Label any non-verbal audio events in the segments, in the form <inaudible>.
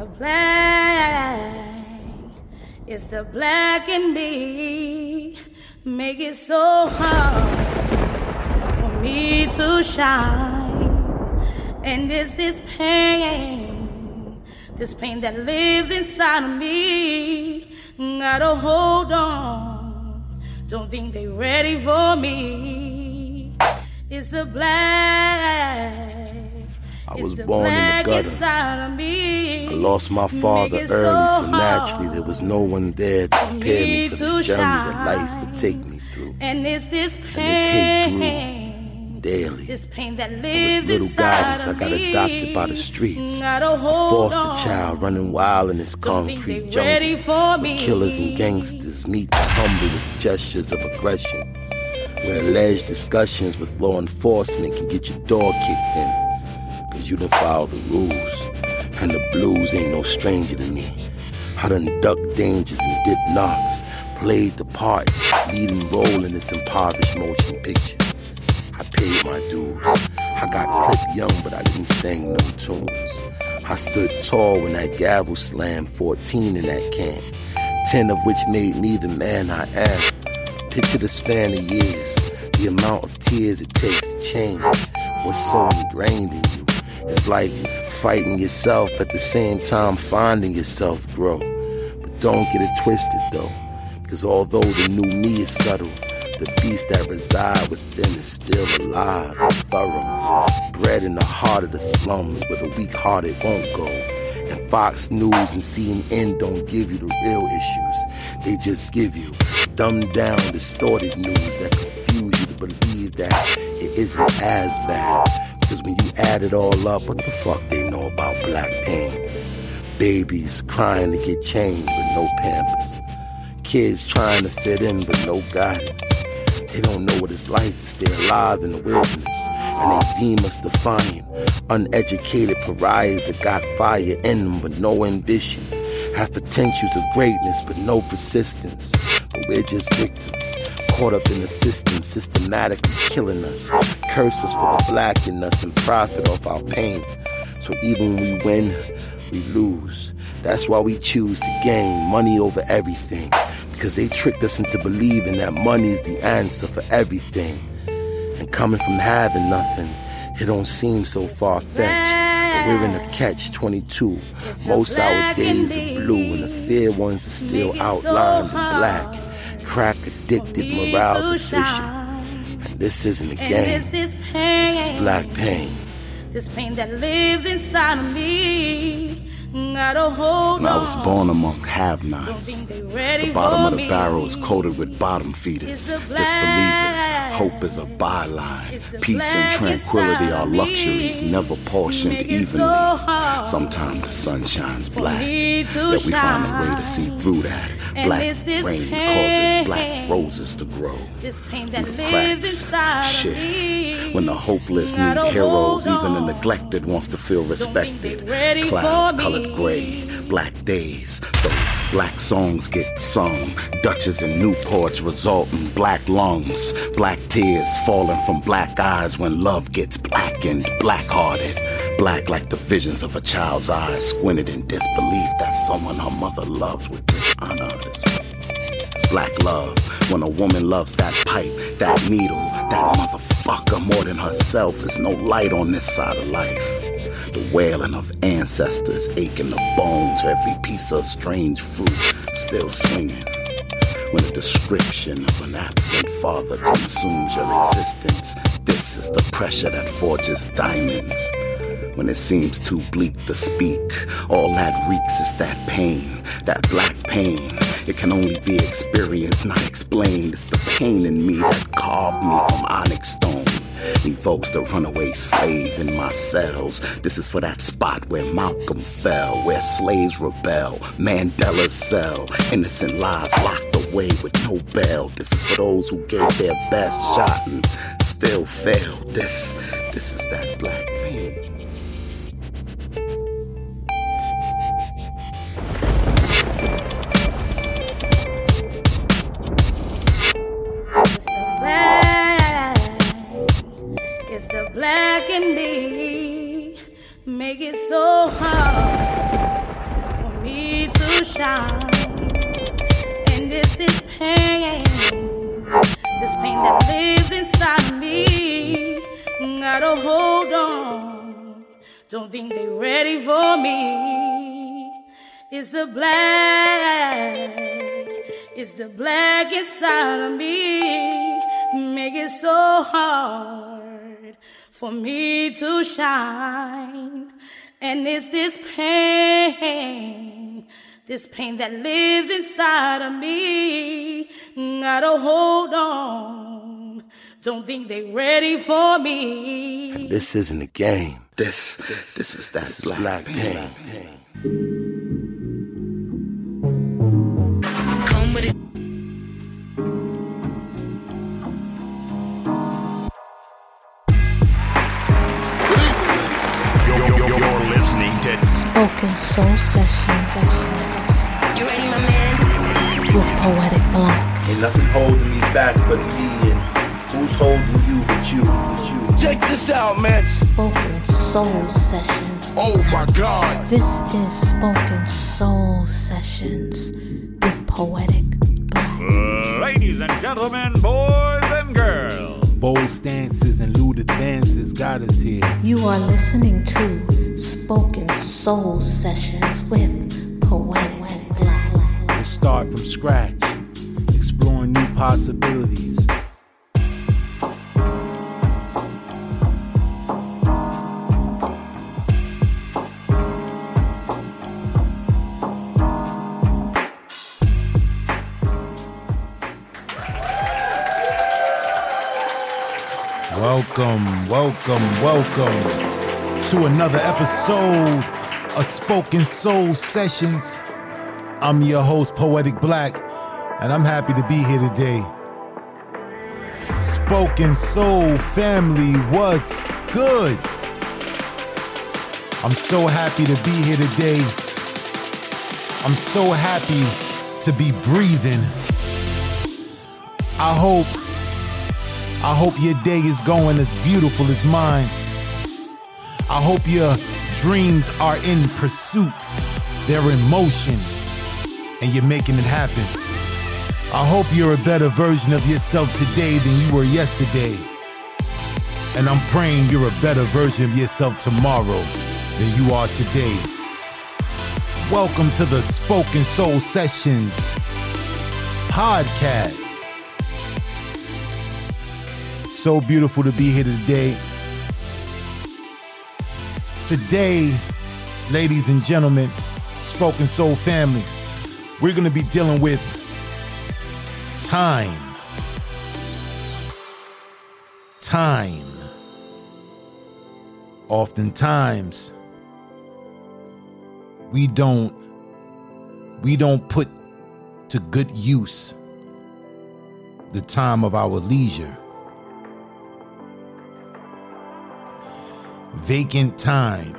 the black, it's the black in me. Make it so hard for me to shine. And it's this pain, this pain that lives inside of me. Gotta hold on. Don't think they're ready for me. It's the black. I was born in the gutter. I lost my father early, so naturally there was no one there to prepare me for this journey that life would take me through. And it's this pain. And this hate grew daily. This pain that lives With little guidance, I got adopted by the streets. A foster child running wild in this concrete jungle. Where killers and gangsters meet humble with gestures of aggression. Where alleged discussions with law enforcement can get your door kicked in you done follow the rules. And the blues ain't no stranger to me. I done ducked dangers and dip knocks, played the part, leading role in this impoverished motion picture. I paid my dues. I got clipped young, but I didn't sing no tunes. I stood tall when that gavel slammed 14 in that camp, 10 of which made me the man I am. Picture the span of years, the amount of tears it takes to change what's so ingrained in you. It's like fighting yourself at the same time finding yourself grow. But don't get it twisted though, because although the new me is subtle, the beast that reside within is still alive and thorough. Bred in the heart of the slums where the weak hearted won't go. And Fox News and CNN don't give you the real issues. They just give you dumbed down, distorted news that confuse you to believe that it isn't as bad. Cause when you add it all up, what the fuck they know about black pain? Babies crying to get changed with no pampers. Kids trying to fit in but no guidance. They don't know what it's like to stay alive in the wilderness. And they deem us defiant, uneducated pariahs that got fire in them but no ambition. Have potentials of greatness but no persistence. But we're just victims caught up in the system, systematically killing us. Curse us for the black in us and profit off our pain. So even when we win, we lose. That's why we choose to gain money over everything. Because they tricked us into believing that money is the answer for everything. And coming from having nothing, it don't seem so far fetched. But we're in a catch 22. Most our days are blue, and the fair ones are still outlined in black crack addicted, morale deficient. And this isn't a game. This is, this is black pain. This pain that lives inside of me. When I was born among have-nots, the bottom of the barrel is coated with bottom feeders, disbelievers. Hope is a byline. Peace and tranquility are luxuries never portioned evenly. Sometimes the sun shines black, yet we find a way to see through that. Black rain causes black roses to grow through the cracks. Shit. When the hopeless need heroes, even the neglected wants to feel respected. Clouds gray, black days. So black songs get sung. Dutches and Newports result in black lungs. Black tears falling from black eyes when love gets blackened, black hearted. Black like the visions of a child's eyes, squinted in disbelief that someone her mother loves with dishonor. Black love, when a woman loves that pipe, that needle, that motherfucker more than herself, is no light on this side of life. The wailing of ancestors aching the bones, every piece of strange fruit still swinging. When the description of an absent father consumes your existence, this is the pressure that forges diamonds. When it seems too bleak to speak, all that reeks is that pain, that black pain. It can only be experienced, not explained. It's the pain in me that carved me from onyx stone evokes the runaway slave in my cells. This is for that spot where Malcolm fell, where slaves rebel, Mandela's cell, innocent lives locked away with no bail. This is for those who gave their best shot and still failed. This, this is that black black in me make it so hard for me to shine. And this is pain, this pain that lives inside me. Gotta hold on. Don't think they're ready for me. It's the black, it's the black inside of me. Make it so hard for me to shine. And it's this pain, this pain that lives inside of me. Gotta hold on. Don't think they're ready for me. And this isn't a game. This, this, this is that This is black, black pain. pain. Spoken Soul Sessions You ready, my man? with Poetic Black. Ain't nothing holding me back but me and who's holding you but you, but you. Check this out, man. Spoken Soul Sessions. Oh my God. This is Spoken Soul Sessions with Poetic Black. Ladies and gentlemen, boys and girls. Bold stances and lewd advances got us here. You are listening to Spoken Soul Sessions with Poetic Black. We'll start from scratch, exploring new possibilities. Welcome, welcome, to another episode of Spoken Soul Sessions. I'm your host, Poetic Black, and I'm happy to be here today. Spoken Soul family was good. I'm so happy to be here today. I'm so happy to be breathing. I hope I hope your day is going as beautiful as mine. I hope your dreams are in pursuit. They're in motion and you're making it happen. I hope you're a better version of yourself today than you were yesterday. And I'm praying you're a better version of yourself tomorrow than you are today. Welcome to the Spoken Soul Sessions podcast. So beautiful to be here today. Today, ladies and gentlemen, Spoken Soul family, we're going to be dealing with time. Time. Oftentimes, we don't we don't put to good use the time of our leisure. Vacant time.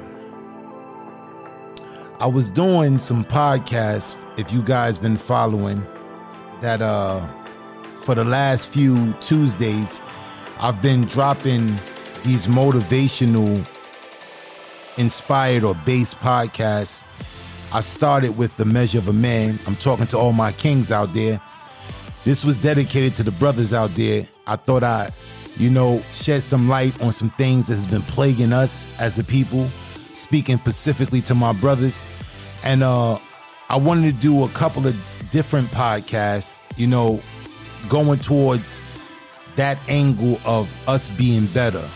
I was doing some podcasts, if you guys been following, that uh for the last few Tuesdays, I've been dropping these motivational inspired or based podcasts. I started with The Measure of a Man. I'm talking to all my kings out there. This was dedicated to the brothers out there. I thought I'd, you know, shed some light on some things that has been plaguing us as a people, speaking specifically to my brothers. And uh I wanted to do a couple of different podcasts, you know, going towards that angle of us being better,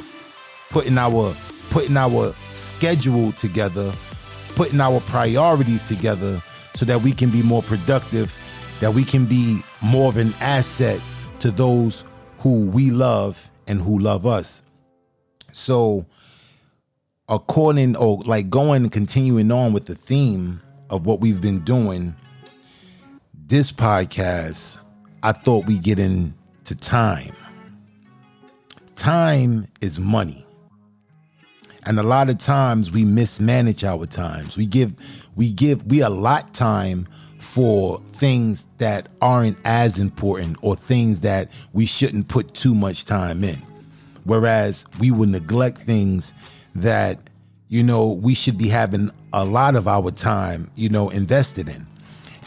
putting our putting our schedule together, putting our priorities together so that we can be more productive, that we can be more of an asset to those who we love and who love us. So according or like going and continuing on with the theme of what we've been doing, this podcast, I thought we get into time. Time is money. And a lot of times we mismanage our times. We give we give we allot time for things that aren't as important or things that we shouldn't put too much time in. Whereas we would neglect things that, you know, we should be having a lot of our time, you know, invested in.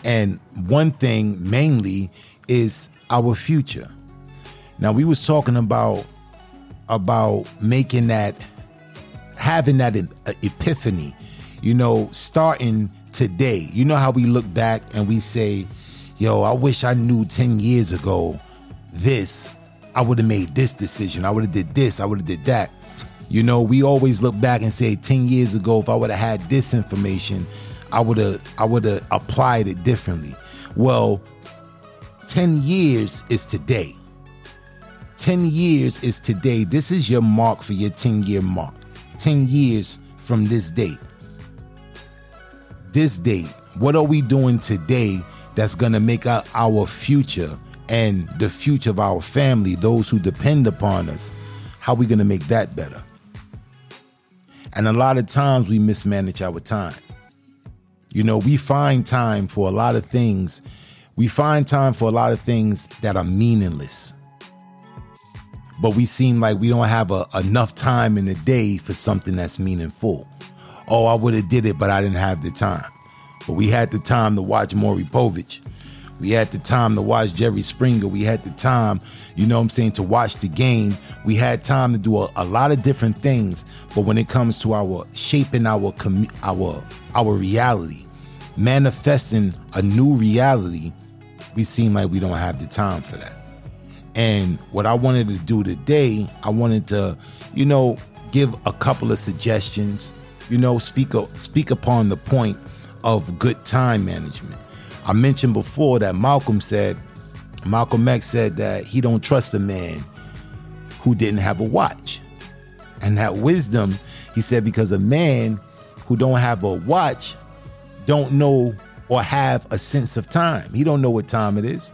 And one thing mainly is our future. Now we was talking about about making that having that epiphany, you know, starting today. You know how we look back and we say, "Yo, I wish I knew 10 years ago this. I would have made this decision. I would have did this. I would have did that." You know, we always look back and say 10 years ago if I would have had this information, I would have I would have applied it differently. Well, 10 years is today. 10 years is today. This is your mark for your 10 year mark. 10 years from this date. This date. What are we doing today that's going to make our, our future and the future of our family, those who depend upon us? How are we going to make that better? And a lot of times we mismanage our time. You know, we find time for a lot of things. We find time for a lot of things that are meaningless. But we seem like we don't have a, enough time in the day for something that's meaningful. Oh, I would have did it, but I didn't have the time. But we had the time to watch Maury Povich. We had the time to watch Jerry Springer. We had the time, you know what I'm saying, to watch the game. We had time to do a, a lot of different things. But when it comes to our shaping our our our reality, manifesting a new reality, we seem like we don't have the time for that. And what I wanted to do today, I wanted to, you know, give a couple of suggestions, you know, speak speak upon the point of good time management I mentioned before that Malcolm said, Malcolm X said that he don't trust a man who didn't have a watch. And that wisdom, he said, because a man who don't have a watch don't know or have a sense of time. He don't know what time it is.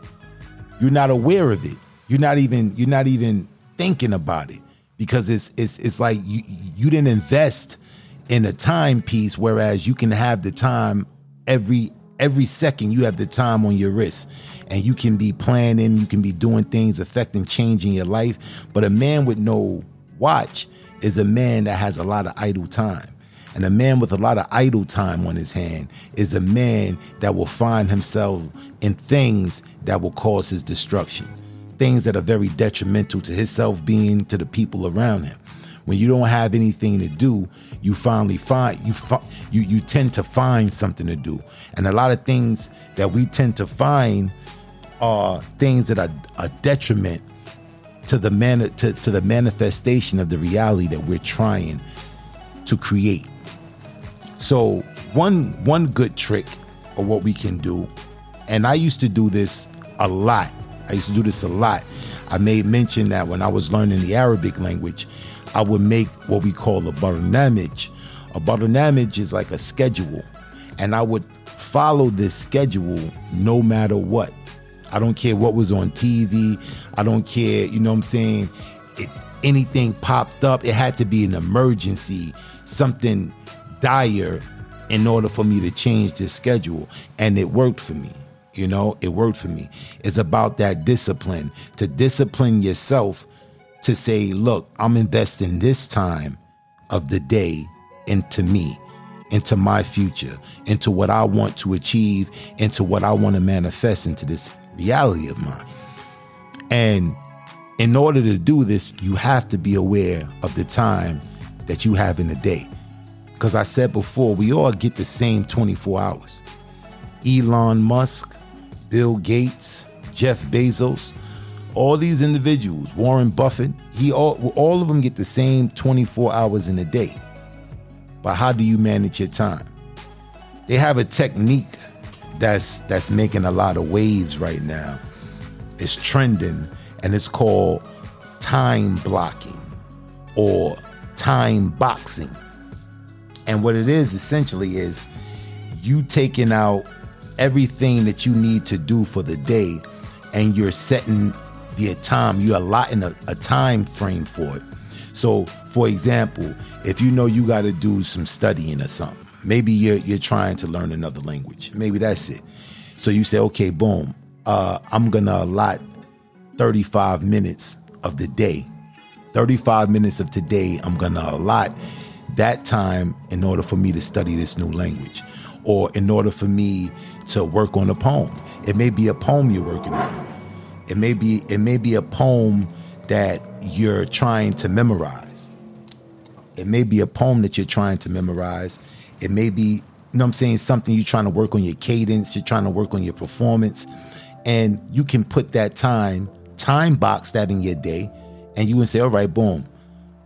You're not aware of it. You're not even you're not even thinking about it because it's it's it's like you you didn't invest in a timepiece whereas you can have the time every every second you have the time on your wrist and you can be planning, you can be doing things affecting changing your life. But a man with no watch is a man that has a lot of idle time. And a man with a lot of idle time on his hand is a man that will find himself in things that will cause his destruction, things that are very detrimental to his self being, to the people around him. When you don't have anything to do, you finally find you you you tend to find something to do, and a lot of things that we tend to find are things that are a detriment to the man to, to the manifestation of the reality that we're trying to create. So one one good trick of what we can do, and I used to do this a lot. I used to do this a lot. I made mention that when I was learning the Arabic language, I would make what we call a barnamij. A barnamij is like a schedule, and I would follow this schedule no matter what. I don't care what was on TV. I don't care, you know what I'm saying? It, anything popped up, it had to be an emergency, something dire in order for me to change this schedule. And it worked for me. You know, it worked for me. It's about that discipline to discipline yourself to say, look, I'm investing this time of the day into me, into my future, into what I want to achieve, into what I want to manifest into this reality of mine. And in order to do this, you have to be aware of the time that you have in a day. Because I said before, we all get the same 24 hours. Elon Musk, Bill Gates, Jeff Bezos, all these individuals, Warren Buffett, he all, all of them get the same 24 hours in a day. But how do you manage your time? They have a technique that's that's making a lot of waves right now. It's trending and it's called time blocking or time boxing. And what it is essentially is you taking out everything that you need to do for the day and you're setting the time you're allotting a, a time frame for it so for example if you know you got to do some studying or something maybe you're, you're trying to learn another language maybe that's it so you say okay boom uh, i'm gonna allot 35 minutes of the day 35 minutes of today i'm gonna allot that time in order for me to study this new language or in order for me to work on a poem. It may be a poem you're working on. It may be it may be a poem that you're trying to memorize. It may be a poem that you're trying to memorize. It may be, you know what I'm saying, something you're trying to work on your cadence, you're trying to work on your performance. And you can put that time, time box that in your day, and you can say, all right, boom,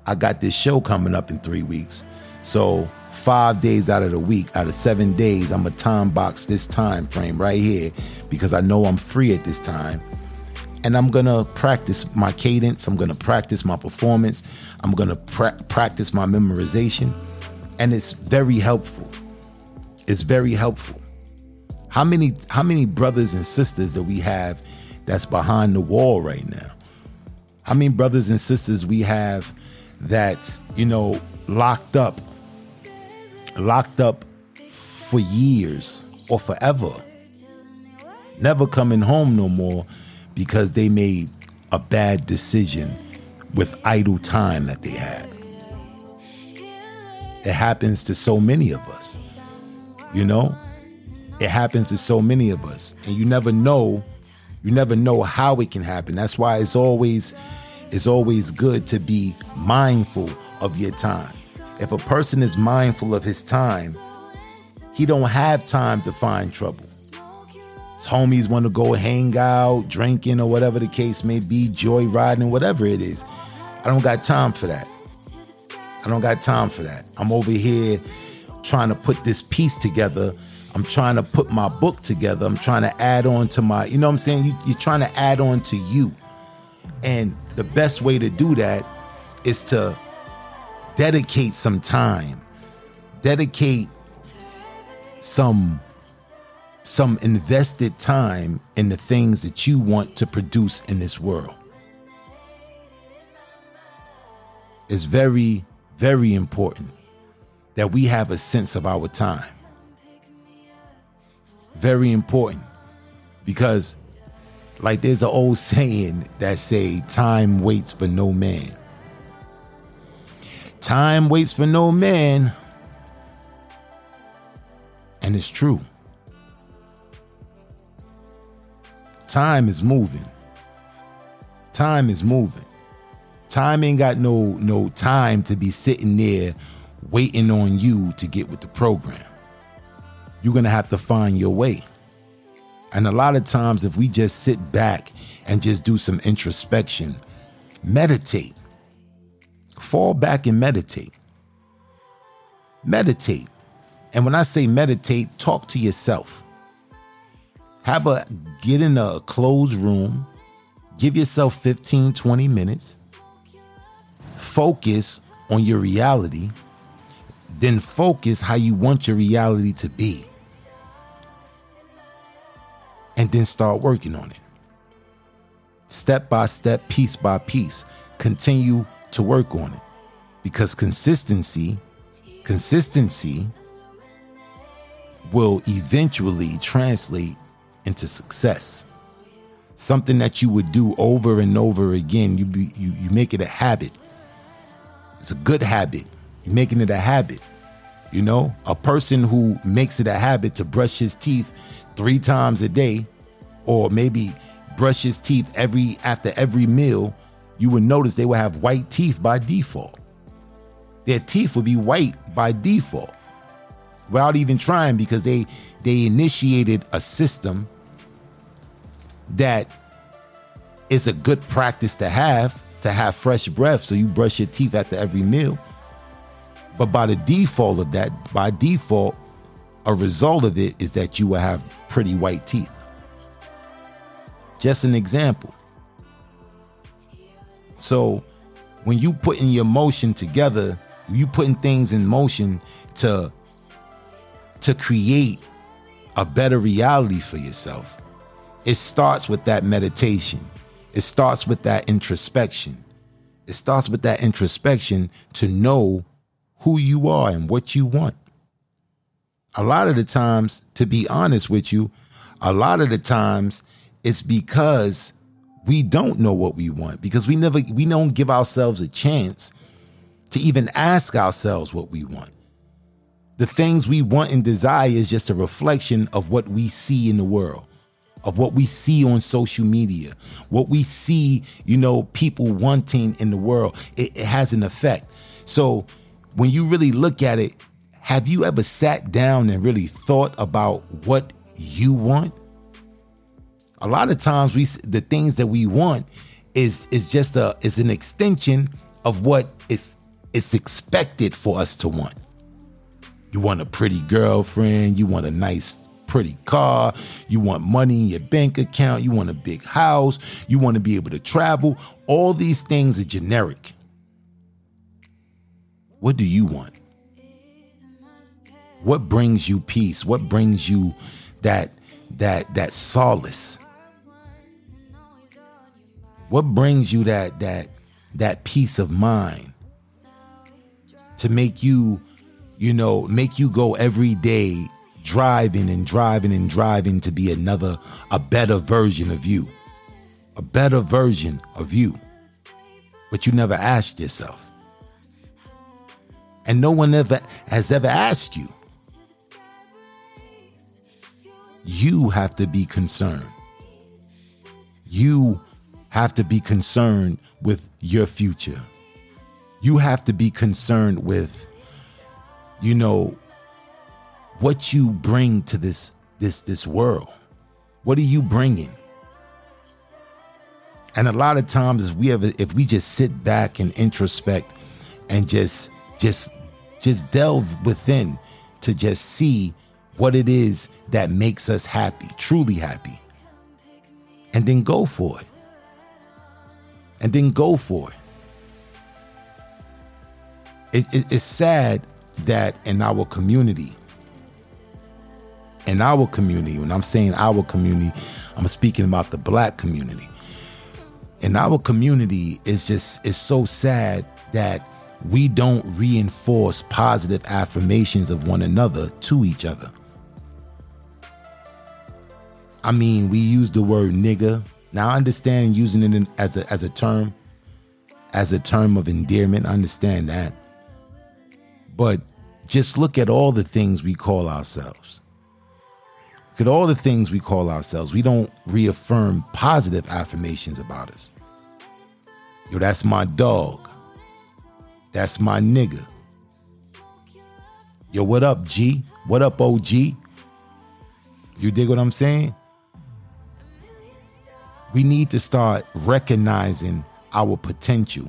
I got this show coming up in three weeks. So five days out of the week, out of seven days, I'm a time box this time frame right here because I know I'm free at this time. And I'm gonna practice my cadence, I'm gonna practice my performance, I'm gonna pra- practice my memorization. And it's very helpful. It's very helpful. How many how many brothers and sisters that we have that's behind the wall right now? How many brothers and sisters we have that's, you know, locked up locked up for years or forever, never coming home no more because they made a bad decision with idle time that they had. It happens to so many of us, you know? It happens to so many of us. And you never know, you never know how it can happen. That's why it's always it's always good to be mindful of your time. If a person is mindful of his time, he don't have time to find trouble. His homies want to go hang out, drinking, or whatever the case may be, joyriding, whatever it is. I don't got time for that. I don't got time for that. I'm over here trying to put this piece together. I'm trying to put my book together. I'm trying to add on to my, you know what I'm saying? You, you're trying to add on to you. And the best way to do that is to dedicate some time, dedicate some some invested time in the things that you want to produce in this world. It's very, very important that we have a sense of our time. Very important because like there's an old saying that say time waits for no man. Time waits for no man. And it's true. Time is moving. Time is moving. Time ain't got no no time to be sitting there waiting on you to get with the program. You're to have to find your way. And a lot of times if we just sit back and just do some introspection, meditate, fall back and meditate. Meditate. And when I say meditate, talk to yourself. Have a get in a closed room, give yourself 15, 20 minutes, focus on your reality, then focus how you want your reality to be. And then start working on it. Step by step, piece by piece. Continue to work on it because consistency consistency will eventually translate into success. Something that you would do over and over again you be, you you make it a habit. It's a good habit. You're making it a habit. You know a person who makes it a habit to brush his teeth 3 times a day or maybe brush his teeth every after every meal you would notice they would have white teeth by default. Their teeth would be white by default without even trying because they they initiated a system that is a good practice to have to have fresh breath so you brush your teeth after every meal. But by the default of that by default a result of it is that you will have pretty white teeth. Just an example. So when you putting your motion together, you putting things in motion to to create a better reality for yourself. It starts with that meditation. It starts with that introspection. It starts with that introspection to know who you are and what you want. A lot of the times, to be honest with you, a lot of the times it's because we don't know what we want because we never we don't give ourselves a chance to even ask ourselves what we want. The things we want and desire is just a reflection of what we see in the world, of what we see on social media, what we see, you know, people wanting in the world. It, it has an effect. So when you really look at it, have you ever sat down and really thought about what you want? A lot of times we the things that we want is is just a is an extension of what is is expected for us to want. You want a pretty girlfriend, you want a nice pretty car, you want money in your bank account, you want a big house, you want to be able to travel. All these things are generic. What do you want? What brings you peace? What brings you that that that solace? What brings you that that that peace of mind to make you, you know, make you go every day driving and driving and driving to be another a better version of you. A better version of you. But you never asked yourself. And no one ever has ever asked you. You have to be concerned. You have to be concerned with your future. You have to be concerned with, you know, what you bring to this this this world. What are you bringing? And a lot of times, if we ever, if we just sit back and introspect, and just just just delve within to just see what it is that makes us happy, truly happy, and then go for it and then go for it. it, it it's sad that in our community, in our community, when I'm saying our community, I'm speaking about the black community. In our community, it's just it's so sad that we don't reinforce positive affirmations of one another to each other. I mean, we use the word nigga, now I understand using it as a as a term, as a term of endearment. I understand that. But just look at all the things we call ourselves. Look at all the things we call ourselves. We don't reaffirm positive affirmations about us. Yo, that's my dog. That's my nigga. Yo, what up, G? What up, OG? You dig what I'm saying? we need to start recognizing our potential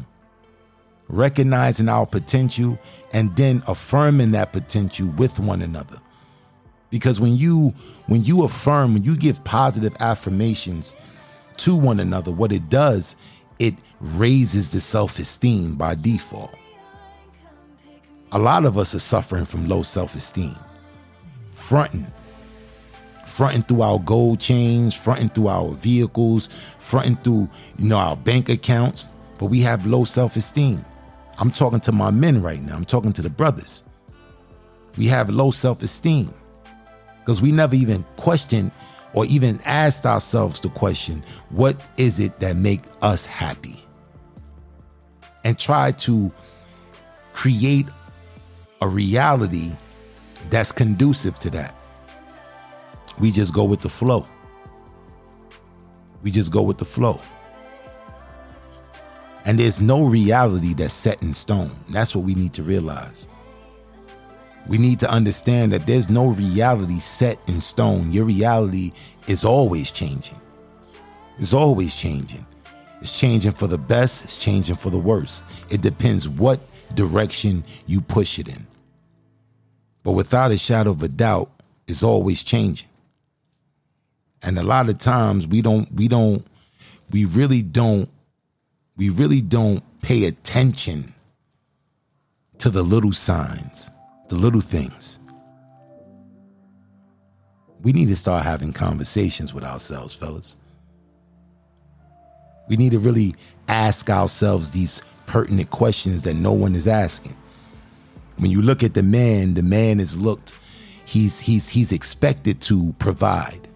recognizing our potential and then affirming that potential with one another because when you when you affirm when you give positive affirmations to one another what it does it raises the self-esteem by default a lot of us are suffering from low self-esteem fronting fronting through our gold chains, fronting through our vehicles, fronting through, you know, our bank accounts, but we have low self-esteem. I'm talking to my men right now. I'm talking to the brothers. We have low self-esteem because we never even questioned or even asked ourselves the question, what is it that make us happy? And try to create a reality that's conducive to that. We just go with the flow. We just go with the flow. And there's no reality that's set in stone. That's what we need to realize. We need to understand that there's no reality set in stone. Your reality is always changing. It's always changing. It's changing for the best, it's changing for the worst. It depends what direction you push it in. But without a shadow of a doubt, it's always changing. And a lot of times we don't we don't we really don't we really don't pay attention to the little signs, the little things. We need to start having conversations with ourselves, fellas. We need to really ask ourselves these pertinent questions that no one is asking. When you look at the man, the man is looked, he's he's he's expected to provide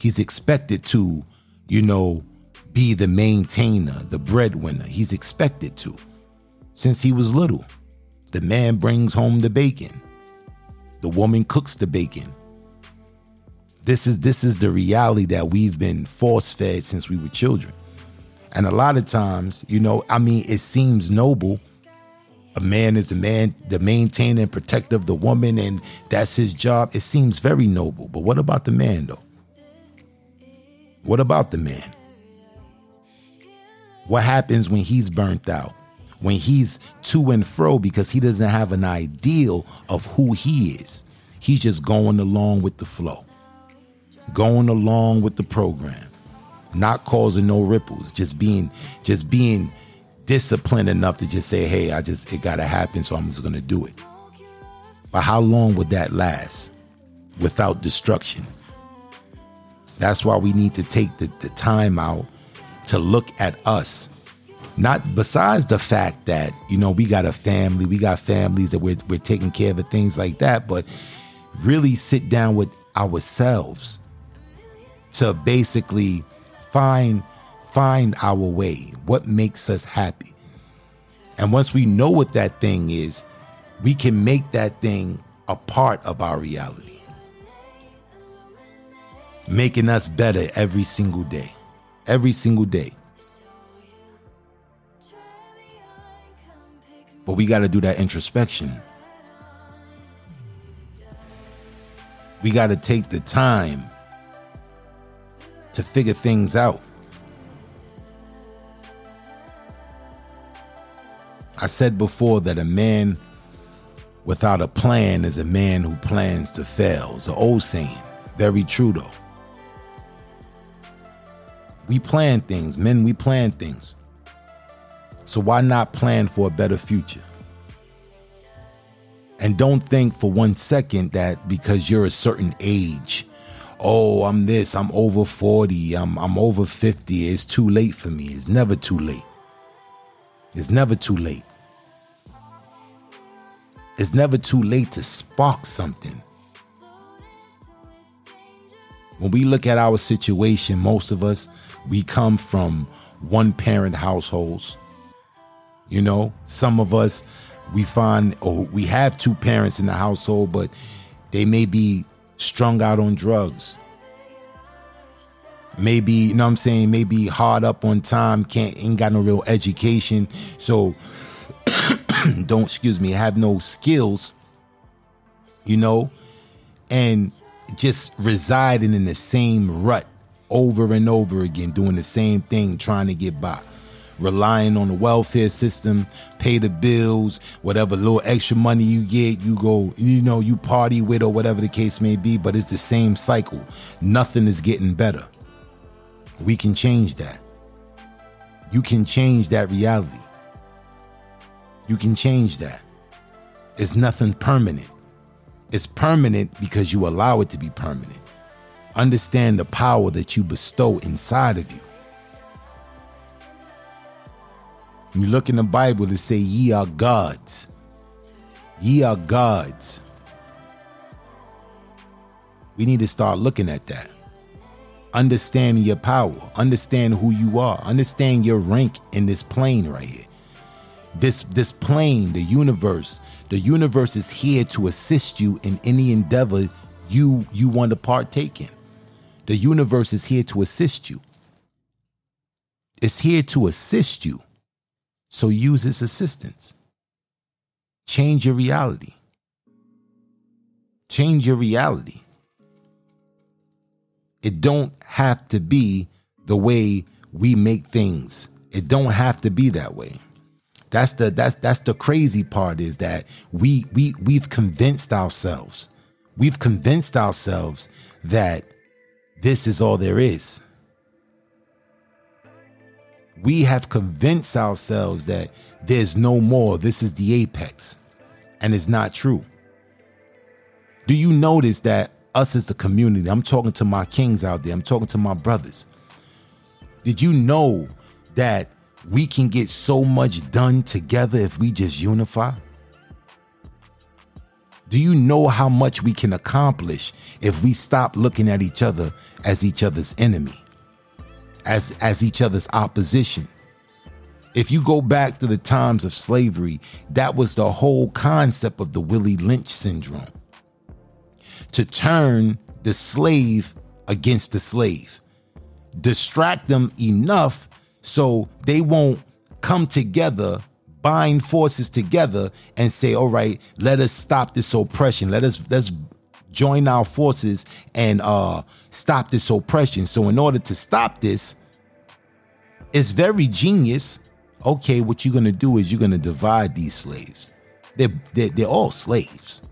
he's expected to, you know, be the maintainer, the breadwinner. He's expected to since he was little. The man brings home the bacon. The woman cooks the bacon. This is this is the reality that we've been force fed since we were children. And a lot of times, you know, I mean, it seems noble. A man is a man, the maintainer and protector of the woman, and that's his job. It seems very noble. But what about the man, though? What about the man? What happens when he's burnt out? When he's to and fro because he doesn't have an ideal of who he is. He's just going along with the flow, going along with the program not causing no ripples, just being just being disciplined enough to just say, "Hey, I just it got to happen, so I'm just going to do it." But how long would that last without destruction? That's why we need to take the, the time out to look at us. Not besides the fact that, you know, we got a family, we got families that we're, we're taking care of, things like that, but really sit down with ourselves to basically find find our way what makes us happy. And once we know what that thing is we can make that thing a part of our reality making us better every single day every single day but we got to do that introspection we got to take the time to figure things out. I said before that a man without a plan is a man who plans to fail. It's an old saying. Very true though. We plan things, men, we plan things. So why not plan for a better future? And don't think for one second that because you're a certain age oh, I'm this, I'm over 40, I'm, I'm over 50, it's too late for me. It's never too late. It's never too late. It's never too late to spark something. When we look at our situation, most of us, we come from one parent households. You know, some of us, we find, or we have two parents in the household, but they may be strung out on drugs. Maybe, you know what I'm saying, maybe hard up on time, can't ain't got no real education. So <clears throat> don't excuse me, have no skills, you know, and just residing in the same rut over and over again, doing the same thing, trying to get by relying on the welfare system, pay the bills, whatever little extra money you get, you go, you know, you party with or whatever the case may be, but it's the same cycle. Nothing is getting better. We can change that. You can change that reality. You can change that. It's nothing permanent. It's permanent because you allow it to be permanent. Understand the power that you bestow inside of you. You look in the Bible, it say, "Ye are gods." Ye are gods. We need to start looking at that. Understand your power. Understand who you are. Understand your rank in this plane right here. This this plane, the universe, the universe is here to assist you in any endeavor you you want to partake in. The universe is here to assist you. It's here to assist you. So use its assistance. Change your reality. Change your reality. It don't have to be the way we make things. It don't have to be that way. That's the that's that's the crazy part is that we we we've convinced ourselves. We've convinced ourselves that this is all there is we have convinced ourselves that there's no more. This is the apex. And it's not true. Do you notice that us as the community, I'm talking to my kings out there, I'm talking to my brothers. Did you know that we can get so much done together if we just unify? Do you know how much we can accomplish if we stop looking at each other as each other's enemy? As as each other's opposition. If you go back to the times of slavery, that was the whole concept of the Willie Lynch syndrome. to turn the slave against the slave. Distract them enough so they won't come together, bind forces together, and say, all right, let us stop this oppression. Let us let's join our forces and uh stop this oppression. So in order to stop this, it's very genius. Okay, what you're gonna do is you're gonna divide these slaves. They're, they're, they're all slaves.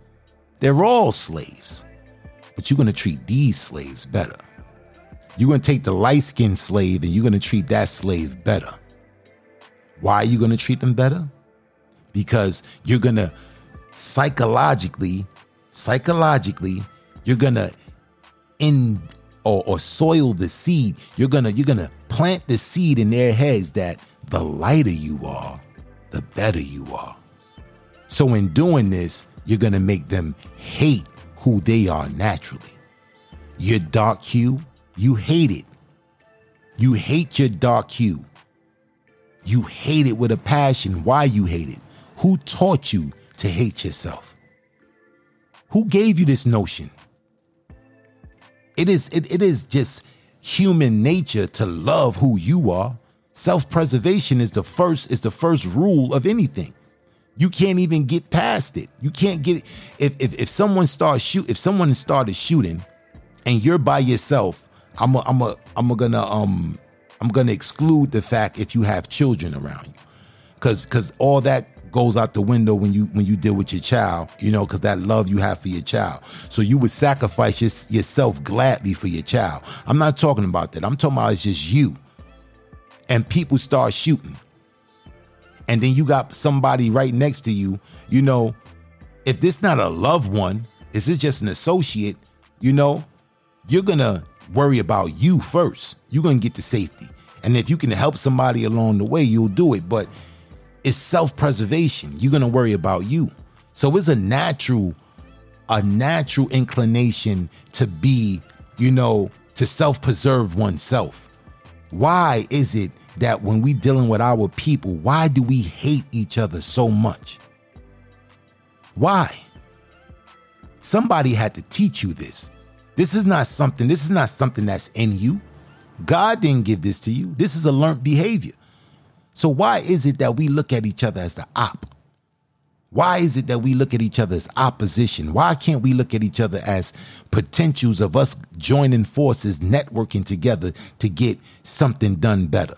They're all slaves. But you're gonna treat these slaves better. You're gonna take the light-skinned slave and you're gonna treat that slave better. Why are you gonna treat them better? Because you're gonna psychologically, psychologically, you're gonna in or, or soil the seed. You're gonna you're gonna plant the seed in their heads that the lighter you are, the better you are. So in doing this, you're gonna make them hate who they are naturally. Your dark hue, you hate it. You hate your dark hue. You hate it with a passion. Why you hate it? Who taught you to hate yourself? Who gave you this notion? It is it, it is just human nature to love who you are. Self-preservation is the first is the first rule of anything. You can't even get past it. You can't get. If if, if someone starts shoot if someone started shooting and you're by yourself, I'm a, I'm a, I'm a gonna um I'm gonna exclude the fact if you have children around you. Cause cause all that goes out the window when you when you deal with your child, you know, because that love you have for your child. So you would sacrifice your, yourself gladly for your child. I'm not talking about that. I'm talking about it's just you. And people start shooting. And then you got somebody right next to you, you know, if this not a loved one, is this just an associate, you know, you're gonna worry about you first. You're gonna get to safety. And if you can help somebody along the way, you'll do it. But it's self-preservation. You're gonna worry about you. So it's a natural, a natural inclination to be, you know, to self-preserve oneself. Why is it that when we dealing with our people, why do we hate each other so much? Why? Somebody had to teach you this. This is not something, this is not something that's in you. God didn't give this to you. This is a learned behavior. So why is it that we look at each other as the op? Why is it that we look at each other as opposition? Why can't we look at each other as potentials of us joining forces, networking together to get something done better?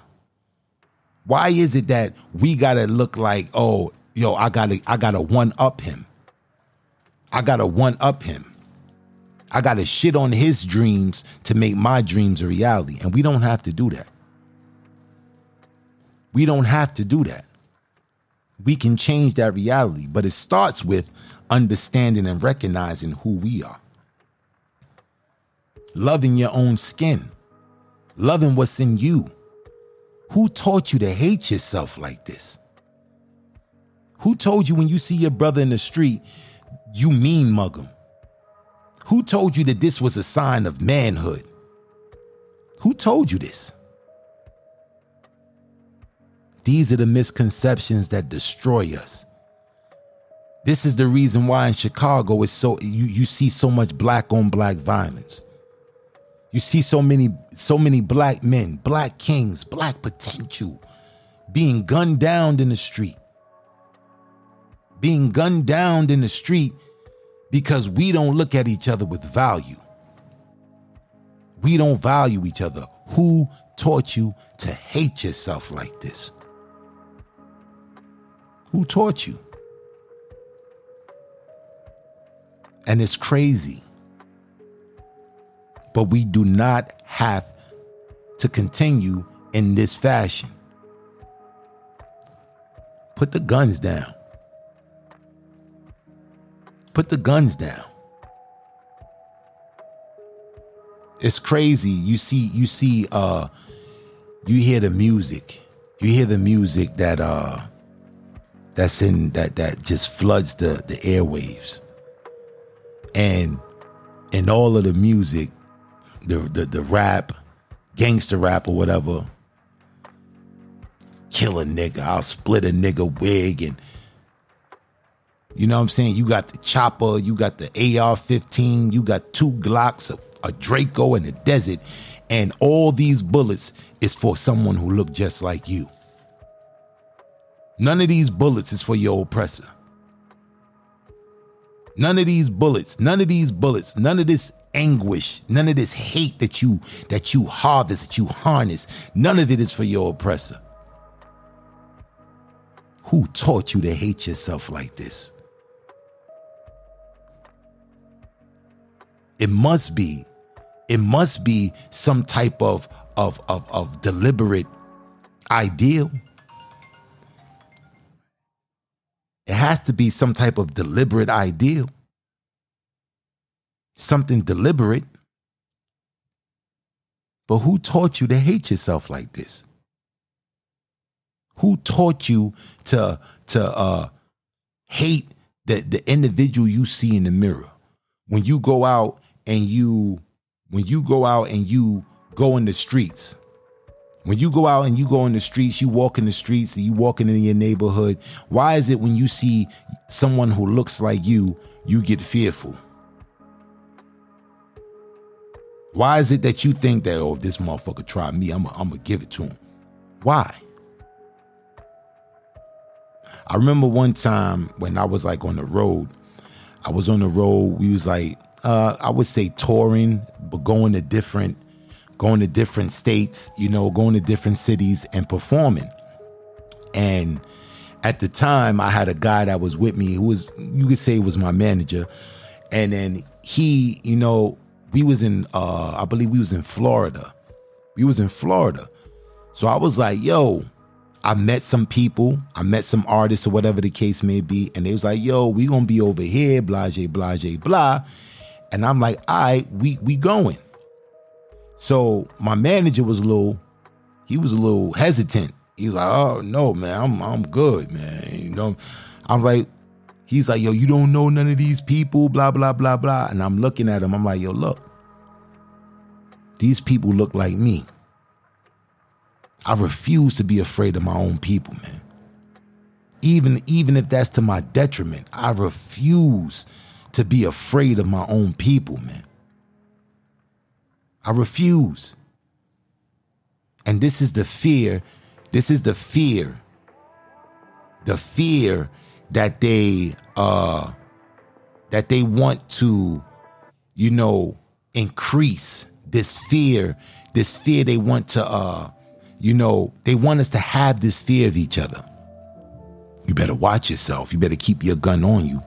Why is it that we gotta look like, oh, yo, I gotta, I gotta one up him. I gotta one up him. I gotta shit on his dreams to make my dreams a reality. And we don't have to do that. We don't have to do that. We can change that reality, but it starts with understanding and recognizing who we are. Loving your own skin, loving what's in you. Who taught you to hate yourself like this? Who told you when you see your brother in the street, you mean mug him? Who told you that this was a sign of manhood? Who told you this? These are the misconceptions that destroy us. This is the reason why in Chicago is so you, you see so much black on black violence. You see so many so many black men, black kings, black potential being gunned down in the street. Being gunned down in the street because we don't look at each other with value. We don't value each other. Who taught you to hate yourself like this? Who taught you? And it's crazy. But we do not have to continue in this fashion. Put the guns down. Put the guns down. It's crazy. You see, you see, uh, you hear the music. You hear the music that uh that's in that that just floods the the airwaves and in all of the music the the, the rap gangster rap or whatever kill a nigga i'll split a nigga wig and You know what I'm saying? You got the chopper, you got the AR 15, you got two Glocks, a, a Draco in the desert, and all these bullets is for someone who looked just like you. None of these bullets is for your oppressor. None of these bullets, none of these bullets, none of this anguish, none of this hate that you that you harvest, that you harness, none of it is for your oppressor. Who taught you to hate yourself like this? It must be, it must be some type of of of, of deliberate ideal. It has to be some type of deliberate ideal. Something deliberate. But who taught you to hate yourself like this? Who taught you to to uh hate the the individual you see in the mirror? When you go out and you when you go out and you go in the streets when you go out and you go in the streets you walk in the streets you walking in your neighborhood why is it when you see someone who looks like you you get fearful? Why is it that you think that oh if this motherfucker try me i'm gonna give it to him? Why? I remember one time when i was like on the road. I was on the road. We was like uh, I would say touring, but going to different, going to different states, you know, going to different cities and performing. And at the time, I had a guy that was with me who was, you could say, was my manager. And then he, you know, we was in, uh, I believe we was in Florida. We was in Florida. So I was like, yo, I met some people, I met some artists or whatever the case may be, and they was like, yo, we gonna be over here, blase, blase, blah. And I'm like, all right, we we going. So my manager was a little, he was a little hesitant. He was like, oh no, man, I'm I'm good, man. You know, I'm like, he's like, yo, you don't know none of these people, blah, blah, blah, blah. And I'm looking at him, I'm like, yo, look, these people look like me. I refuse to be afraid of my own people, man. Even even if that's to my detriment, I refuse to be afraid of my own people, man. I refuse. And this is the fear, this is the fear. The fear that they uh that they want to you know increase this fear, this fear they want to uh you know, they want us to have this fear of each other. You better watch yourself. You better keep your gun on you.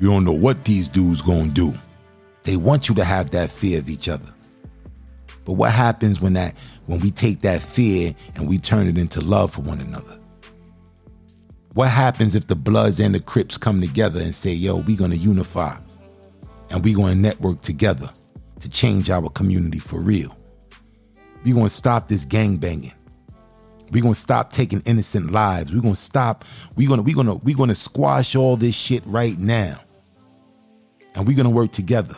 You don't know what these dudes gonna do. They want you to have that fear of each other. But what happens when that when we take that fear and we turn it into love for one another? What happens if the Bloods and the Crips come together and say, yo, we're gonna unify and we're gonna network together to change our community for real? We're gonna stop this gang banging. We're gonna stop taking innocent lives. We're gonna stop, we're gonna, we're gonna, we're gonna squash all this shit right now and we're going to work together.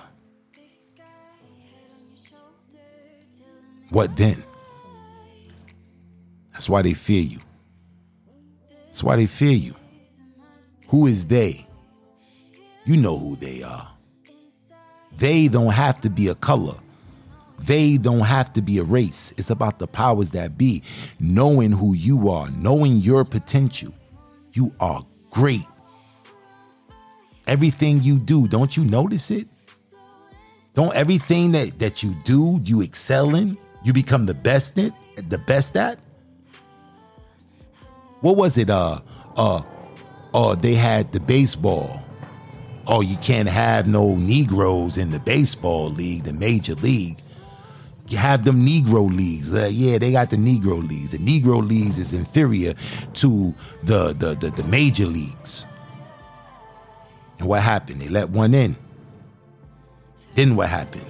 What then? That's why they fear you. That's why they fear you. Who is they? You know who they are. They don't have to be a color. They don't have to be a race. It's about the powers that be, knowing who you are, knowing your potential. You are great everything you do, don't you notice it? Don't everything that, that you do, you excel in, you become the best in, the best at? What was it? Uh uh oh, they had the baseball. Oh, you can't have no Negroes in the baseball league, the major league. You have them Negro leagues. Uh, yeah, they got the Negro leagues. The Negro leagues is inferior to the the, the, the major leagues. And what happened? They let one in. Then what happened?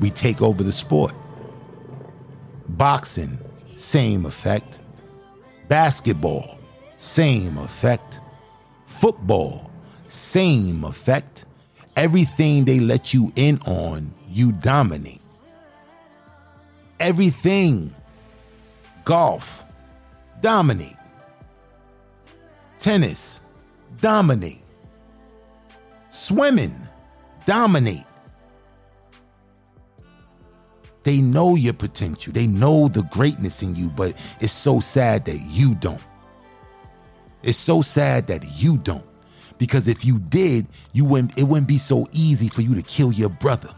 We take over the sport. Boxing, same effect. Basketball, same effect. Football, same effect. Everything they let you in on, you dominate. Everything. Golf, dominate. Tennis, dominate. Swimming, dominate. They know your potential. They know the greatness in you, but it's so sad that you don't. It's so sad that you don't. Because if you did, you wouldn't it wouldn't be so easy for you to kill your brother.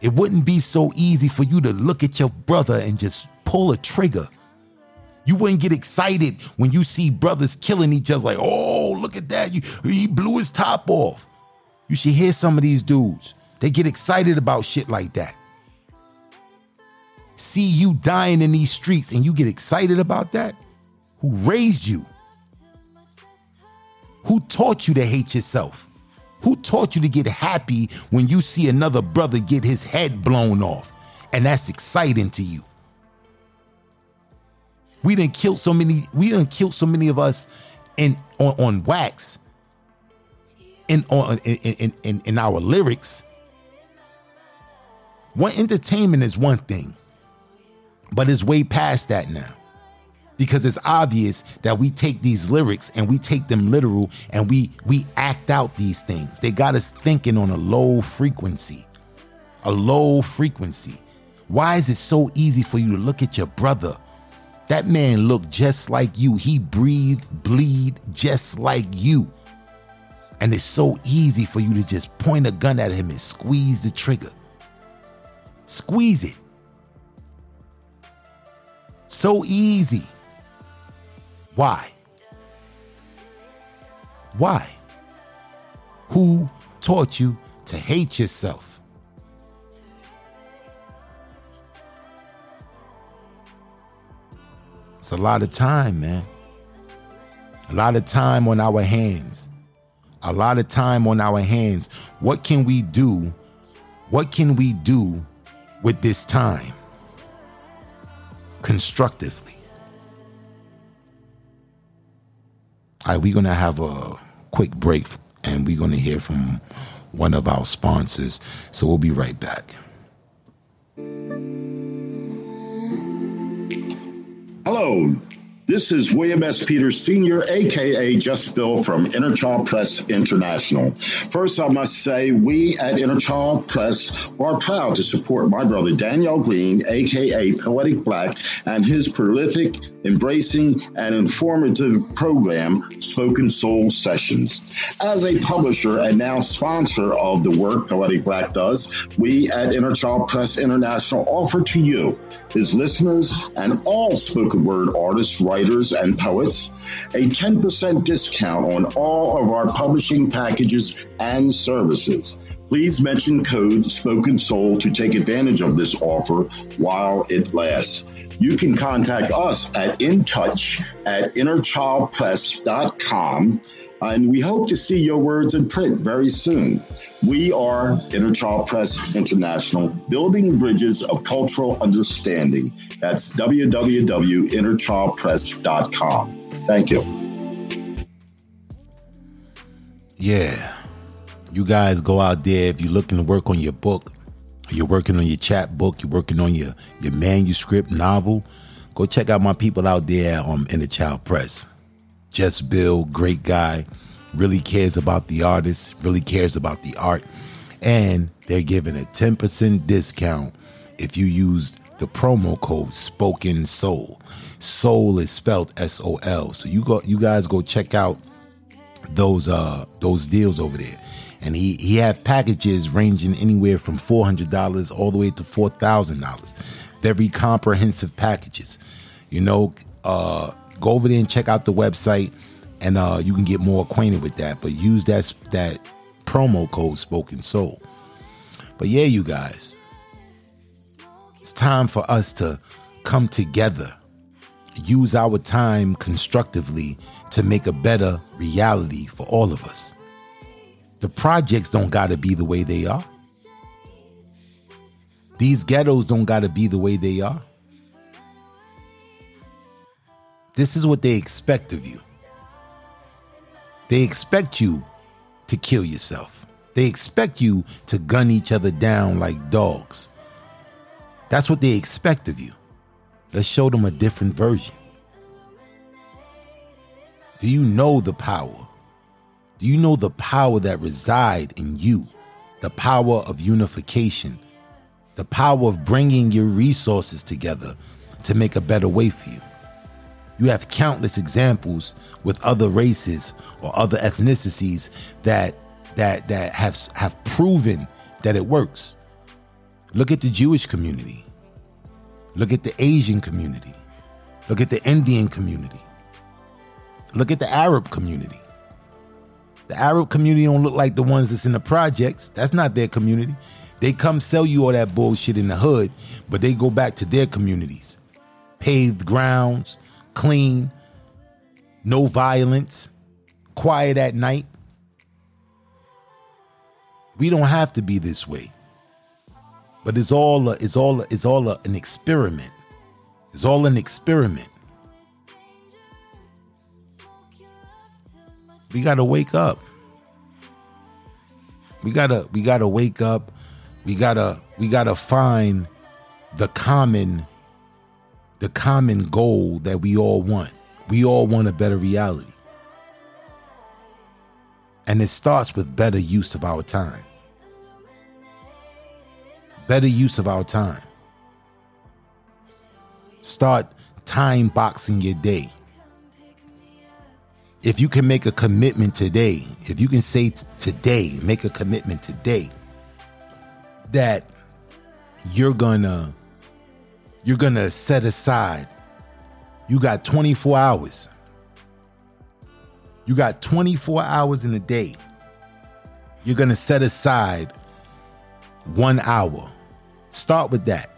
It wouldn't be so easy for you to look at your brother and just pull a trigger. You wouldn't get excited when you see brothers killing each other like, "Oh, look at that. You, he blew his top off." You should hear some of these dudes. They get excited about shit like that. See you dying in these streets and you get excited about that? Who raised you? Who taught you to hate yourself? Who taught you to get happy when you see another brother get his head blown off? And that's exciting to you. We didn't kill so many, we didn't kill so many of us in on, on wax in on in, in, in, in our lyrics. One entertainment is one thing, but it's way past that now because it's obvious that we take these lyrics and we take them literal and we we act out these things. They got us thinking on a low frequency. A low frequency. Why is it so easy for you to look at your brother? That man looked just like you. He breathed, bleed just like you. And it's so easy for you to just point a gun at him and squeeze the trigger. Squeeze it. So easy. Why? Why? Who taught you to hate yourself? It's a lot of time, man. A lot of time on our hands. A lot of time on our hands. What can we do? What can we do with this time constructively? All right, we're going to have a quick break and we're going to hear from one of our sponsors. So we'll be right back. Hello, this is William S. Peters Sr., aka Just Bill from Inner Child Press International. First, I must say we at Inner Child Press are proud to support my brother Daniel Green, aka Poetic Black, and his prolific, embracing, and informative program, Spoken Soul Sessions. As a publisher and now sponsor of the work Poetic Black does, we at Inner Child Press International offer to you, his listeners, and all spoken word artists, writers, and poets a 10% discount on all of our publishing packages and services. Please mention code Spoken Soul to take advantage of this offer while it lasts. You can contact us at intouch at innerchildpress.com and we hope to see your words in print very soon. We are Inner Child Press International, building bridges of cultural understanding. That's www.innerchildpress.com. Thank you. Yeah. You guys go out there if you're looking to work on your book, you're working on your chapbook, you're working on your, your manuscript novel, go check out my people out there um, on Inner Child Press. Just Bill, great guy, really cares about the artist, really cares about the art, and they're giving a 10% discount if you use the promo code Spoken Soul. Soul is spelled S O L. So you go, you guys go check out those uh those deals over there. And he he have packages ranging anywhere from four hundred dollars all the way to four thousand dollars. Very comprehensive packages. You know, uh go over there and check out the website and uh you can get more acquainted with that. But use that that promo code Spoken Soul. But yeah, you guys, it's time for us to come together, use our time constructively to make a better reality for all of us. The projects don't gotta be the way they are. These ghettos don't gotta be the way they are. This is what they expect of you. They expect you to kill yourself. They expect you to gun each other down like dogs. That's what they expect of you. Let's show them a different version. Do you know the power? Do you know the power that reside in you? The power of unification, the power of bringing your resources together to make a better way for you. You have countless examples with other races or other ethnicities that that that have have proven that it works. Look at the Jewish community. Look at the Asian community. Look at the Indian community. Look at the Arab community. The Arab community don't look like the ones that's in the projects. That's not their community. They come sell you all that bullshit in the hood, but they go back to their communities. Paved grounds, clean, no violence, quiet at night. We don't have to be this way. But it's all a, it's all a, it's all a, an experiment. It's all an experiment. We got to wake up. We got to we got to wake up. We got to we got to find the common the common goal that we all want. We all want a better reality. And it starts with better use of our time. Better use of our time. Start time boxing your day. If you can make a commitment today, if you can say t- today, make a commitment today that you're gonna you're gonna set aside. You got 24 hours. You got 24 hours in a day. You're gonna set aside one hour. Start with that.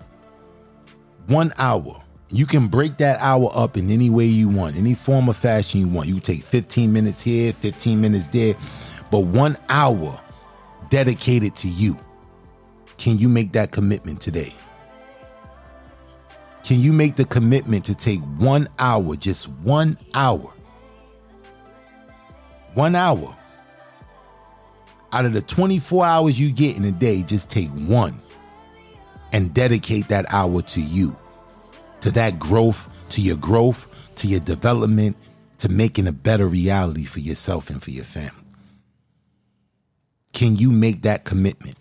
One hour. You can break that hour up in any way you want any form of fashion you want. You take 15 minutes here 15 minutes there. But one hour dedicated to you. Can you make that commitment today can you make the commitment to take one hour, just one hour? One hour. Out of the 24 hours you get in a day, just take one and dedicate that hour to you, to that growth, to your growth, to your development, to making a better reality for yourself and for your family. Can you make that commitment?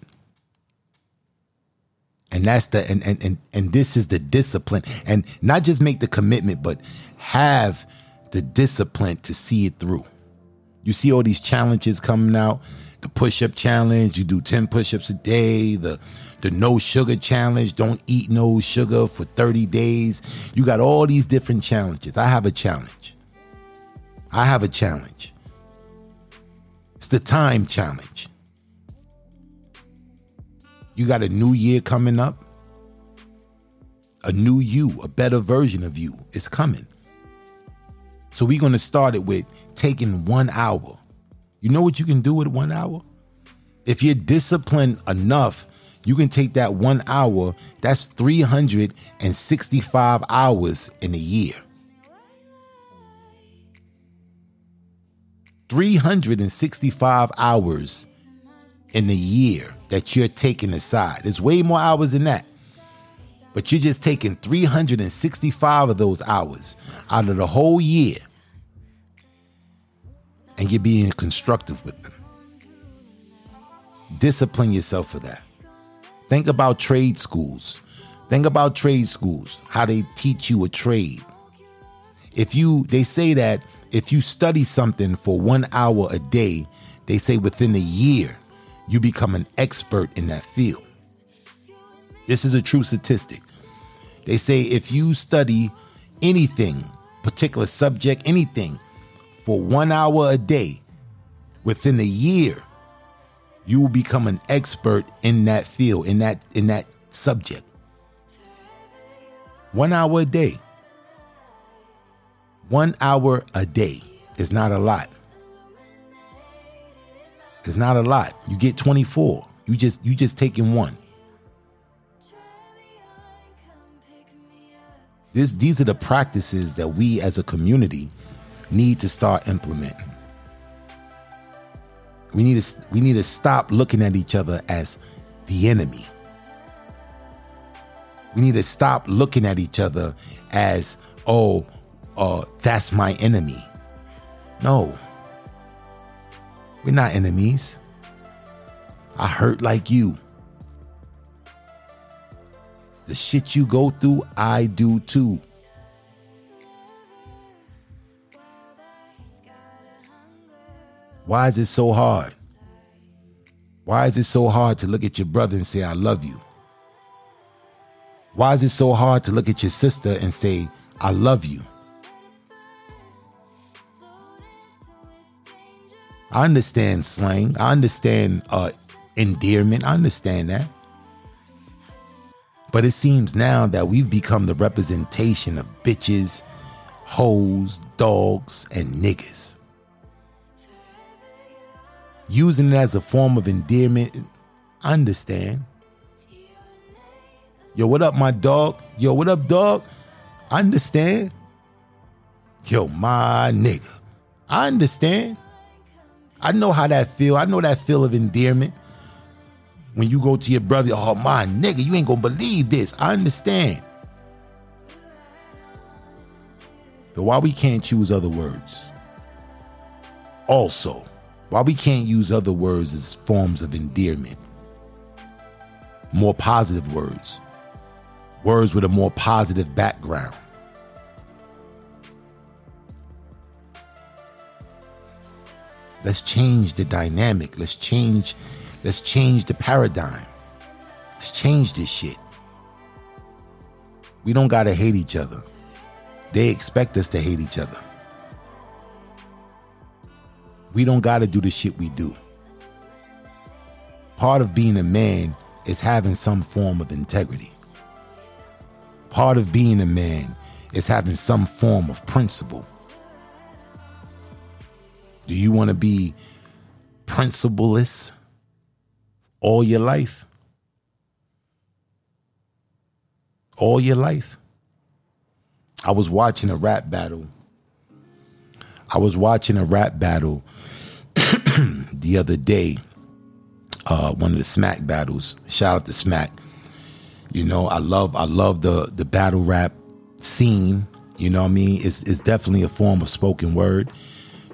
And that's the and, and and and this is the discipline. And not just make the commitment but have the discipline to see it through. You see all these challenges coming out. The push-up challenge you do 10 push-ups a day. The the no sugar challenge don't eat no sugar for 30 days. You got all these different challenges. I have a challenge. I have a challenge. It's the time challenge you got a new year coming up. A new you, a better version of you is coming. So we're going to start it with taking one hour. You know what you can do with one hour? If you're disciplined enough, you can take that one hour, that's 365 hours in a year. 365 hours in a year that you're taking aside. There's way more hours than that. But you're just taking 365 of those hours out of the whole year and you're being constructive with them. Discipline yourself for that. Think about trade schools. Think about trade schools, how they teach you a trade. If you, they say that if you study something for one hour a day, they say within a year, you become an expert in that field. This is a true statistic. They say if you study anything, particular subject, anything, for one hour a day, within a year, you will become an expert in that field, in that in that subject. One hour a day. One hour a day is not a lot. It's not a lot. You get 24. You just you just taking one. This these are the practices that we as a community need to start implementing. We need to we need to stop looking at each other as the enemy. We need to stop looking at each other as, oh, uh, that's my enemy. No. We're not enemies. I hurt like you. The shit you go through, I do too. Why is it so hard? Why is it so hard to look at your brother and say, I love you? Why is it so hard to look at your sister and say, I love you? I understand slang. I understand uh, endearment. I understand that. But it seems now that we've become the representation of bitches, hoes, dogs, and niggas. Using it as a form of endearment, I understand. Yo, what up, my dog? Yo, what up, dog? I understand. Yo, my nigga. I understand. I know how that feel. I know that feel of endearment. When you go to your brother, oh my nigga, you ain't gonna believe this. I understand. But why we can't choose other words? Also, why we can't use other words as forms of endearment? More positive words. Words with a more positive background. Let's change the dynamic. Let's change, let's change the paradigm. Let's change this shit. We don't gotta hate each other. They expect us to hate each other. We don't gotta do the shit we do. Part of being a man is having some form of integrity. Part of being a man is having some form of principle. Do you want to be principleless all your life? All your life? I was watching a rap battle. I was watching a rap battle <clears throat> the other day. Uh, one of the Smack battles. Shout out to Smack. You know, I love I love the the battle rap scene. You know what I mean? It's it's definitely a form of spoken word.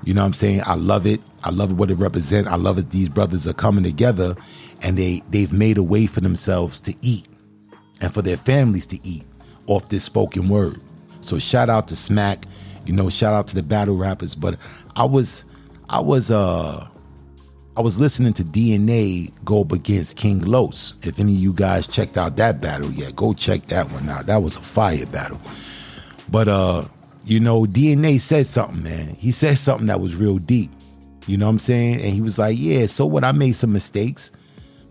You know what I'm saying? I love it. I love what it represents. I love it. These brothers are coming together and they, they've made a way for themselves to eat and for their families to eat off this spoken word. So shout out to Smack, you know, shout out to the battle rappers. But I was, I was, uh, I was listening to DNA go up against King Los. If any of you guys checked out that battle yet, go check that one out. That was a fire battle. But uh you know, DNA said something, man. He said something that was real deep. You know what I'm saying? And he was like, "Yeah, so what? I made some mistakes,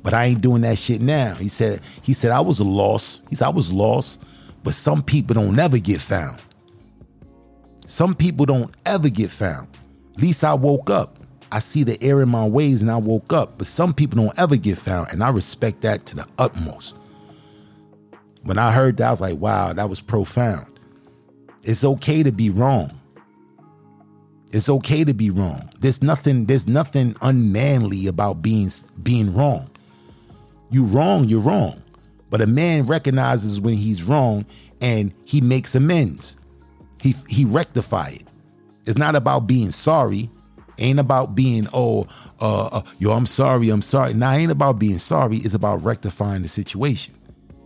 but I ain't doing that shit now." He said, "He said I was lost. He said I was lost, but some people don't ever get found. Some people don't ever get found. At least I woke up. I see the error in my ways, and I woke up. But some people don't ever get found, and I respect that to the utmost." When I heard that, I was like, "Wow, that was profound." It's okay to be wrong. It's okay to be wrong. There's nothing there's nothing unmanly about being being wrong. You wrong, you're wrong. But a man recognizes when he's wrong and he makes amends. He he rectify it. It's not about being sorry. Ain't about being oh uh, uh yo I'm sorry I'm sorry. Nah, ain't about being sorry. It's about rectifying the situation.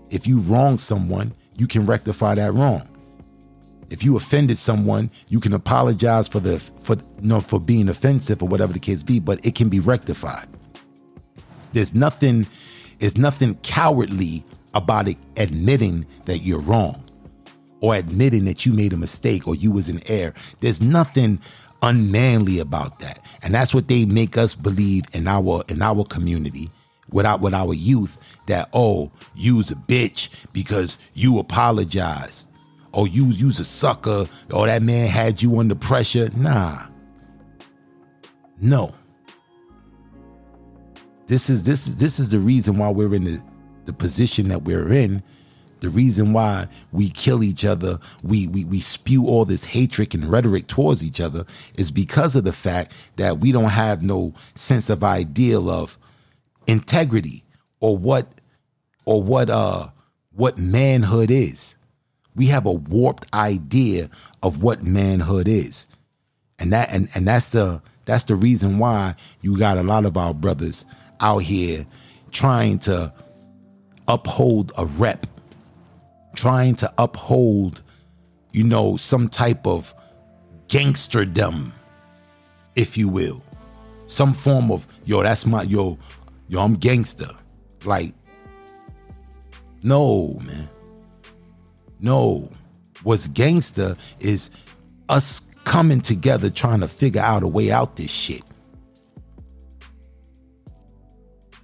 If you wrong someone, you can rectify that wrong. If you offended someone, you can apologize for the for you know for being offensive or whatever the case be, but it can be rectified. There's nothing is nothing cowardly about it admitting that you're wrong or admitting that you made a mistake or you was in error. There's nothing unmanly about that. And that's what they make us believe in our in our community without with our youth that oh, you's a bitch because you apologized or you use a sucker, or that man had you under pressure. Nah. No. This is this is this is the reason why we're in the, the position that we're in. The reason why we kill each other, we, we we spew all this hatred and rhetoric towards each other is because of the fact that we don't have no sense of ideal of integrity or what or what uh what manhood is we have a warped idea of what manhood is. And that and, and that's the that's the reason why you got a lot of our brothers out here trying to uphold a rep, trying to uphold, you know, some type of gangsterdom, if you will. Some form of, yo, that's my, yo, yo, I'm gangster. Like, no, man. No. What's gangster is us coming together trying to figure out a way out this shit.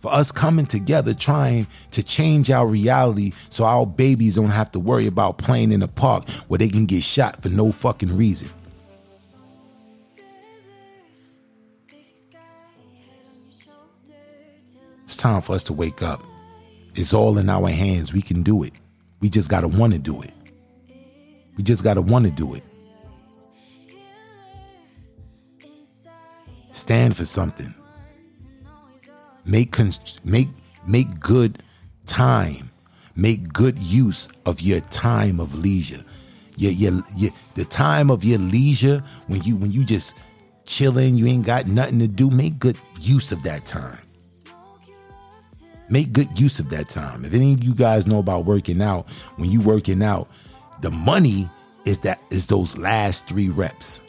For us coming together trying to change our reality so our babies don't have to worry about playing in a park where they can get shot for no fucking reason. It's time for us to wake up. It's all in our hands. We can do it. We just got to want to do it. We just got to want to do it. Stand for something. Make make make good time. Make good use of your time of leisure. Your, your, your, the time of your leisure when you when you just chilling, you ain't got nothing to do. Make good use of that time. Make good use of that time. If any of you guys know about working out, when you working out, the money is that is those last three reps.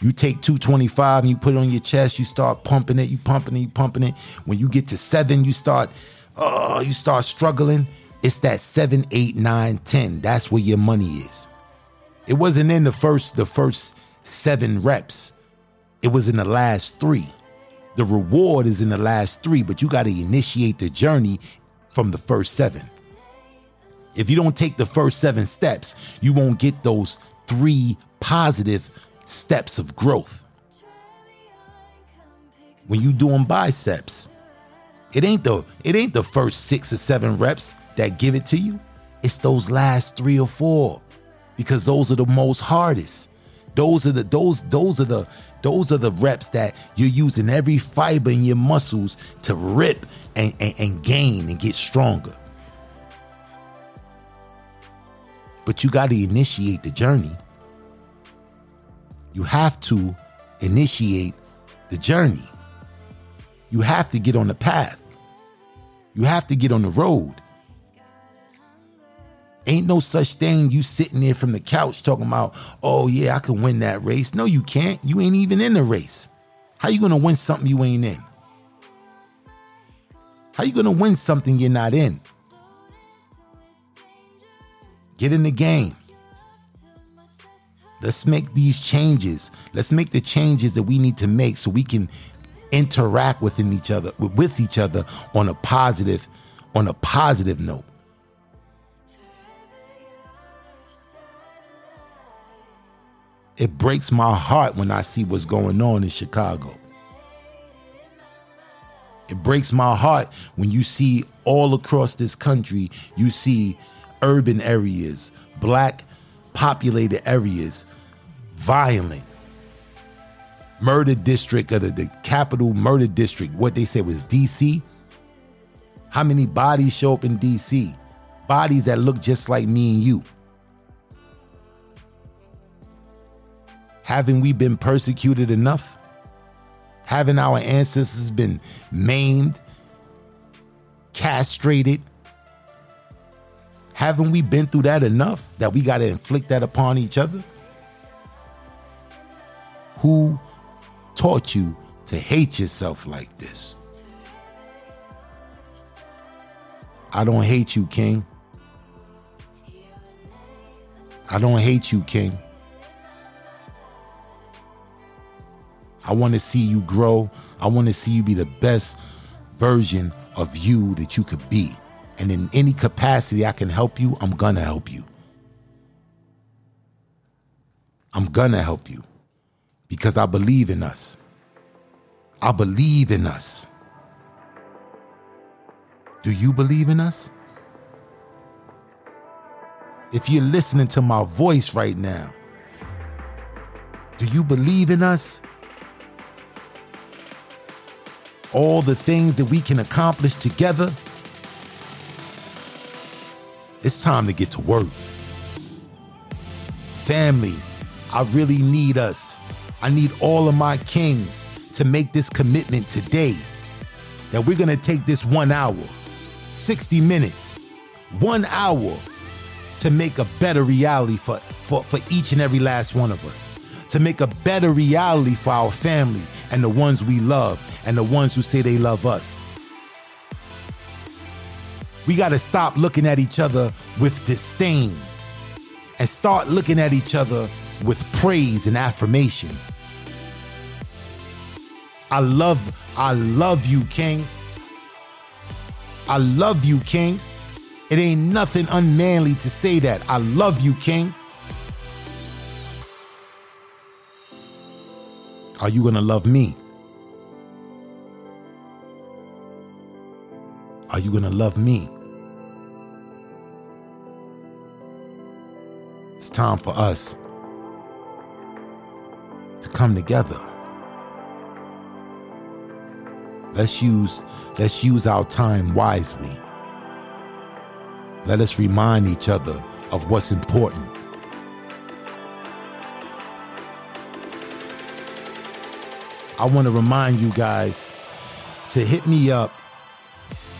You take 225 and you put it on your chest, you start pumping it, you pumping it, you pumping it. When you get to seven, you start, oh, you start struggling. It's that seven, eight, nine, ten. That's where your money is. It wasn't in the first, the first seven reps. It was in the last three. The reward is in the last three, but you got to initiate the journey from the first seven. If you don't take the first seven steps, you won't get those three positive steps of growth. When you doing biceps, it ain't the it ain't the first 6 or 7 reps that give it to you. It's those last 3 or 4 because those are the most hardest. Those are the those those are the those are the reps that you're using every fiber in your muscles to rip and, and, and gain and get stronger. But you got to initiate the journey. You have to initiate the journey. You have to get on the path. You have to get on the road. Ain't no such thing you sitting there from the couch talking about, oh yeah, I can win that race. No, you can't. You ain't even in the race. How you gonna win something you ain't in? How you gonna win something you're not in? Get in the game. Let's make these changes. Let's make the changes that we need to make so we can interact within each other with each other on a positive on a positive note. It breaks my heart when I see what's going on in Chicago. It breaks my heart when you see all across this country, you see urban areas, black populated areas, violent. Murder district of the, the capital murder district, what they said was DC. How many bodies show up in DC? Bodies that look just like me and you. Haven't we been persecuted enough? Haven't our ancestors been maimed, castrated, haven't we been through that enough that we got to inflict that upon each other? Who taught you to hate yourself like this? I don't hate you, King. I don't hate you, King. I want to see you grow. I want to see you be the best version of you that you could be. And in any capacity I can help you, I'm gonna help you. I'm gonna help you because I believe in us. I believe in us. Do you believe in us? If you're listening to my voice right now, do you believe in us? All the things that we can accomplish together? It's time to get to work. Family, I really need us I need all of my kings to make this commitment today that we're going to take this one hour, 60 minutes, one hour to make a better reality for, for, for each and every last one of us, to make a better reality for our family and the ones we love and the ones who say they love us. We got to stop looking at each other with disdain and start looking at each other with praise and affirmation. I love, I love you, King. I love you, King. It ain't nothing unmanly to say that. I love you, King. Are you gonna love me? Are you gonna love me? It's time for us to come together. Let's use let's use our time wisely. Let us remind each other of what's important. I want to remind you guys to hit me up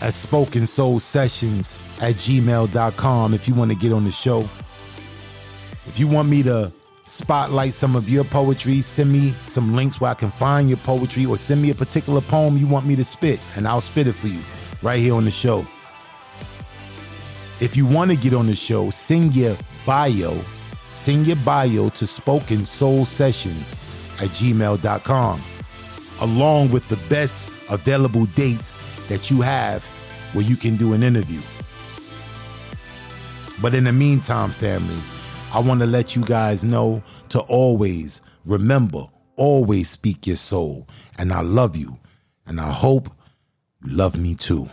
at spoken soul sessions at gmail.com if you want to get on the show. If you want me to spotlight some of your poetry, send me some links where I can find your poetry or send me a particular poem you want me to spit and I'll spit it for you right here on the show. If you want to get on the show, send your bio, send your bio to spoken soul sessions at gmail.com along with the best available dates that you have where you can do an interview. But in the meantime, family, I want to let you guys know to always remember, always speak your soul. And I love you. And I hope you love me too.